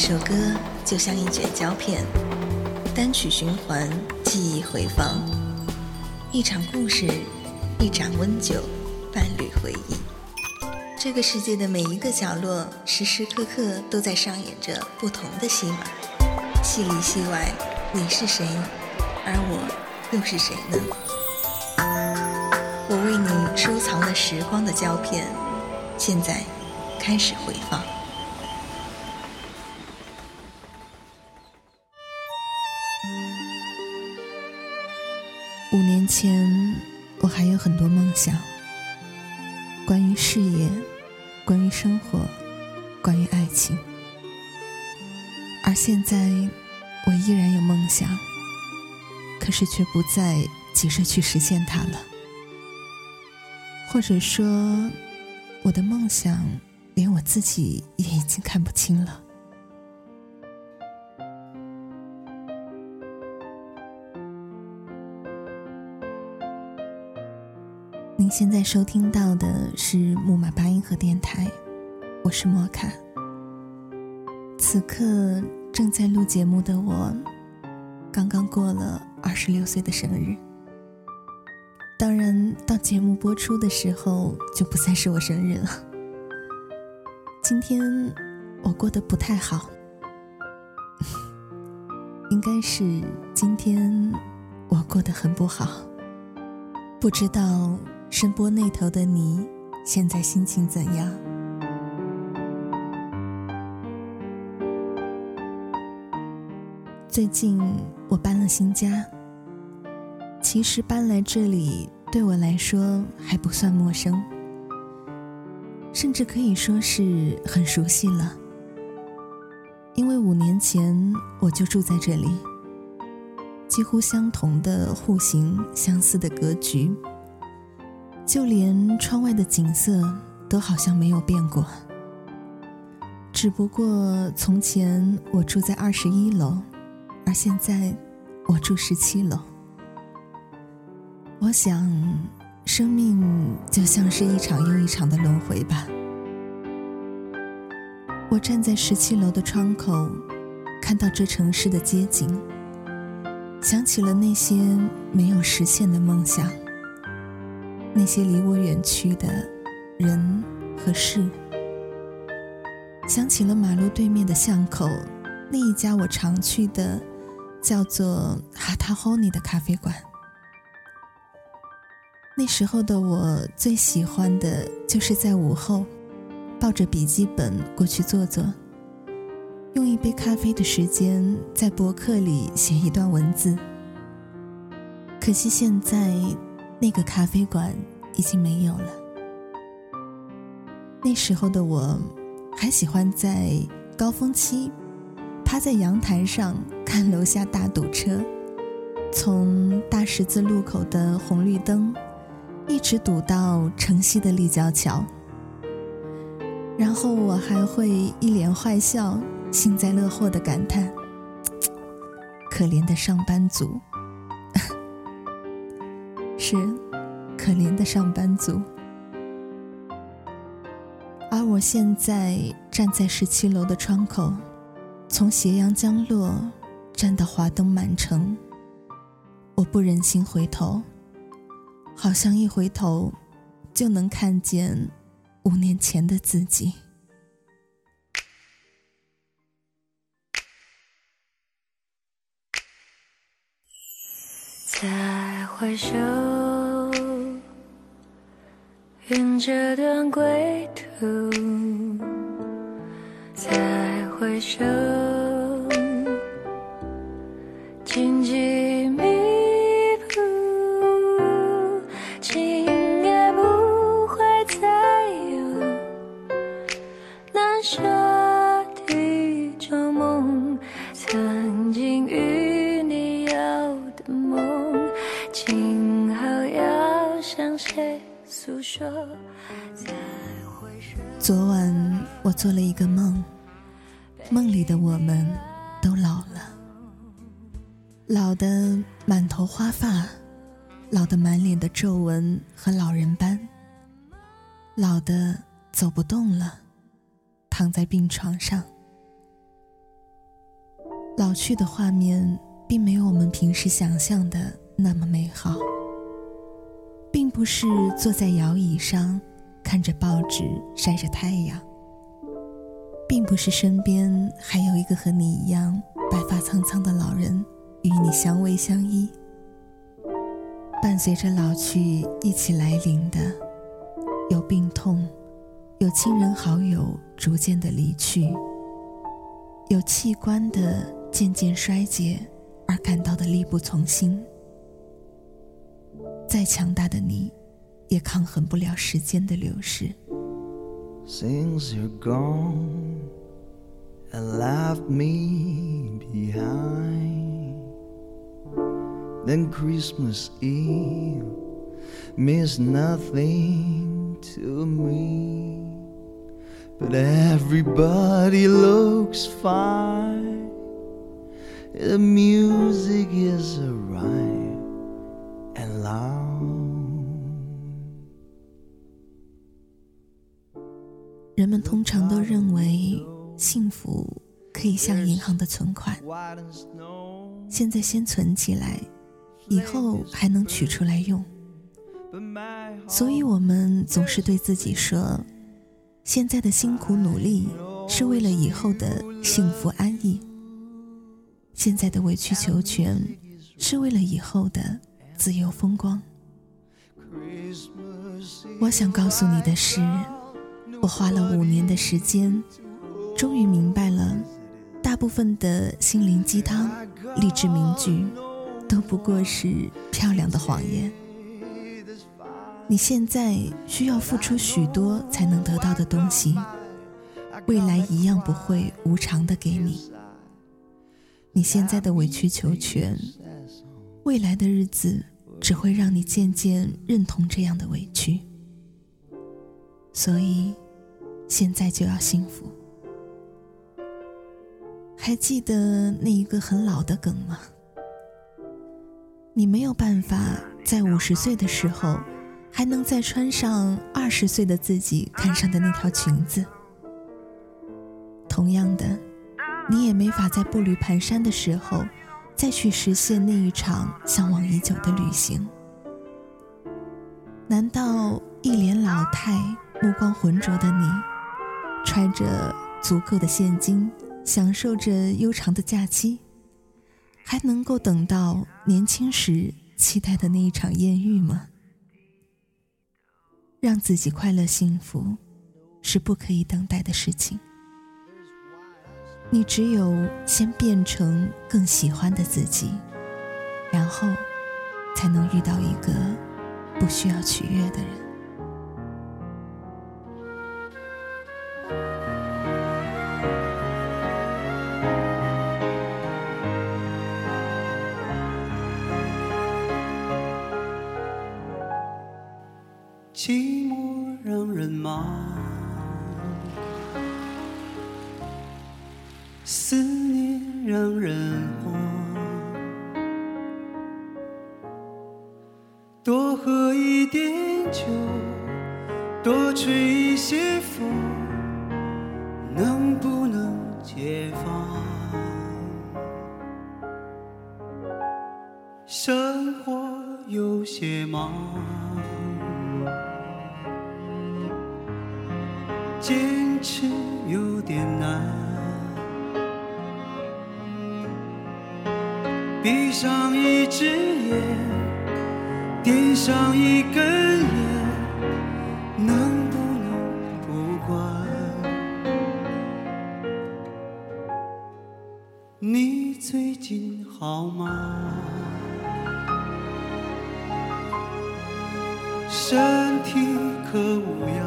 首歌就像一卷胶片，单曲循环，记忆回放；一场故事，一盏温酒，伴侣回忆。这个世界的每一个角落，时时刻刻都在上演着不同的戏码，戏里戏外，你是谁，而我又是谁呢？我为你收藏了时光的胶片，现在开始回放。前，我还有很多梦想，关于事业，关于生活，关于爱情。而现在，我依然有梦想，可是却不再急着去实现它了。或者说，我的梦想连我自己也已经看不清了。现在收听到的是木马八音盒电台，我是莫卡。此刻正在录节目的我，刚刚过了二十六岁的生日。当然，到节目播出的时候就不再是我生日了。今天我过得不太好，应该是今天我过得很不好。不知道声波那头的你现在心情怎样？最近我搬了新家。其实搬来这里对我来说还不算陌生，甚至可以说是很熟悉了。因为五年前我就住在这里，几乎相同的户型、相似的格局，就连窗外的景色都好像没有变过。只不过从前我住在二十一楼，而现在我住十七楼。我想，生命就像是一场又一场的轮回吧。我站在十七楼的窗口，看到这城市的街景，想起了那些没有实现的梦想，那些离我远去的人和事，想起了马路对面的巷口那一家我常去的，叫做哈塔霍尼的咖啡馆。那时候的我最喜欢的就是在午后，抱着笔记本过去坐坐，用一杯咖啡的时间在博客里写一段文字。可惜现在那个咖啡馆已经没有了。那时候的我，还喜欢在高峰期，趴在阳台上看楼下大堵车，从大十字路口的红绿灯。一直堵到城西的立交桥，然后我还会一脸坏笑、幸灾乐祸的感叹：“ 可怜的上班族。”是，可怜的上班族。而我现在站在十七楼的窗口，从斜阳将落站到华灯满城，我不忍心回头。好像一回头，就能看见五年前的自己。再回首，跟这段归途再回首荆棘密布今夜不会再有。难受做了一个梦，梦里的我们都老了，老的满头花发，老的满脸的皱纹和老人斑，老的走不动了，躺在病床上。老去的画面并没有我们平时想象的那么美好，并不是坐在摇椅上看着报纸晒着太阳，并不是身边还有一个和你一样白发苍苍的老人与你相偎相依。伴随着老去一起来临的，有病痛，有亲人好友逐渐的离去，有器官的渐渐衰竭而感到的力不从心。再强大的你，也抗衡不了时间的流逝。Things are gone and left me behind. Then Christmas Eve means nothing to me. But everybody looks fine. The music is alright and loud. 人们通常都认为幸福可以像银行的存款，现在先存起来，以后还能取出来用。所以，我们总是对自己说：现在的辛苦努力是为了以后的幸福安逸；现在的委曲求全是为了以后的自由风光。我想告诉你的是，我花了五年的时间，终于明白了，大部分的心灵鸡汤、励志名句，都不过是漂亮的谎言。你现在需要付出许多才能得到的东西，未来一样不会无偿的给你。你现在的委曲求全，未来的日子只会让你渐渐认同这样的委屈。所以，现在就要幸福。还记得那一个很老的梗吗？你没有办法在五十岁的时候，还能再穿上二十岁的自己看上的那条裙子。同样的，你也没法在步履蹒跚的时候，再去实现那一场向往已久的旅行。难道一脸老态、目光浑浊的你，揣着足够的现金，享受着悠长的假期，还能够等到年轻时期待的那一场艳遇吗？让自己快乐幸福，是不可以等待的事情。你只有先变成更喜欢的自己，然后才能遇到一个不需要取悦的人。喝一点酒，多吹一些风，能不能解放？生活有些忙。坚持有点难，闭上一只眼，点上一根烟，能不能不管？你最近好吗？身体可无恙？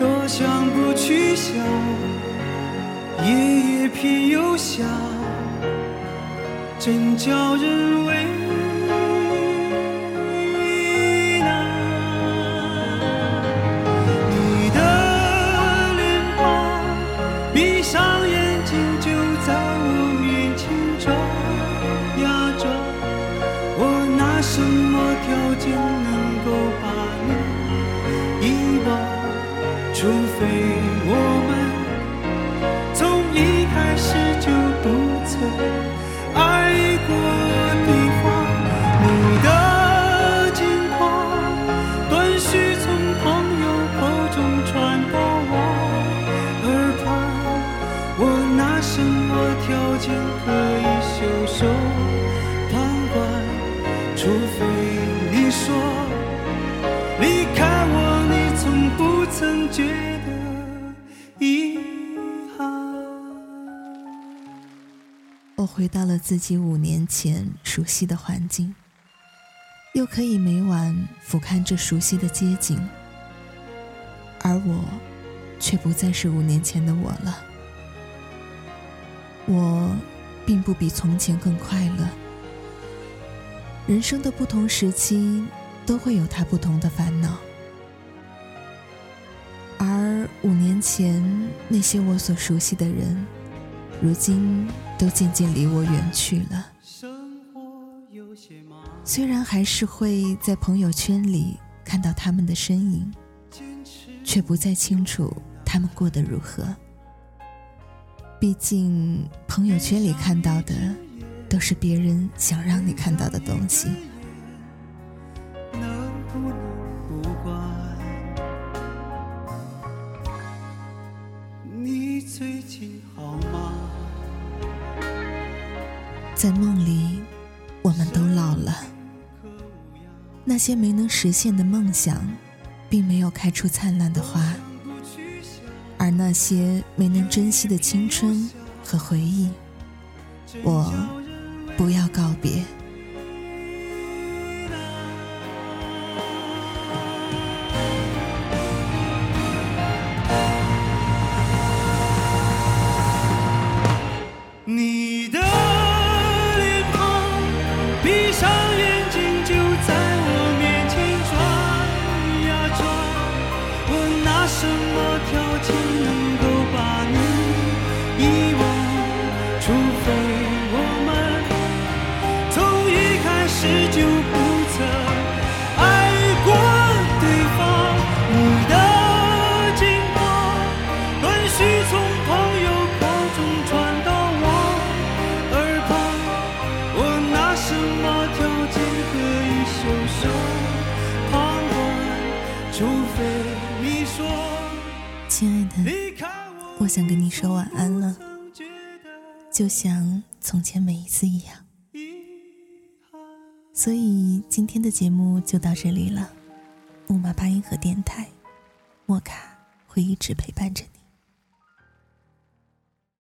多想不去想，夜夜偏又想，真叫人为难。你的脸庞，闭上眼睛就在我面前转呀转，我拿什么条件能够把你遗忘？除非觉得遗憾。我回到了自己五年前熟悉的环境，又可以每晚俯瞰这熟悉的街景，而我却不再是五年前的我了。我并不比从前更快乐。人生的不同时期都会有它不同的烦恼，五年前那些我所熟悉的人，如今都渐渐离我远去了。虽然还是会在朋友圈里看到他们的身影，却不再清楚他们过得如何。毕竟，朋友圈里看到的都是别人想让你看到的东西。能不能在梦里，我们都老了。那些没能实现的梦想，并没有开出灿烂的花，而那些没能珍惜的青春和回忆，我离开我，我想跟你说晚安了，就像从前每一次一样。所以今天的节目就到这里了。木马八音盒电台，莫卡会一直陪伴着你。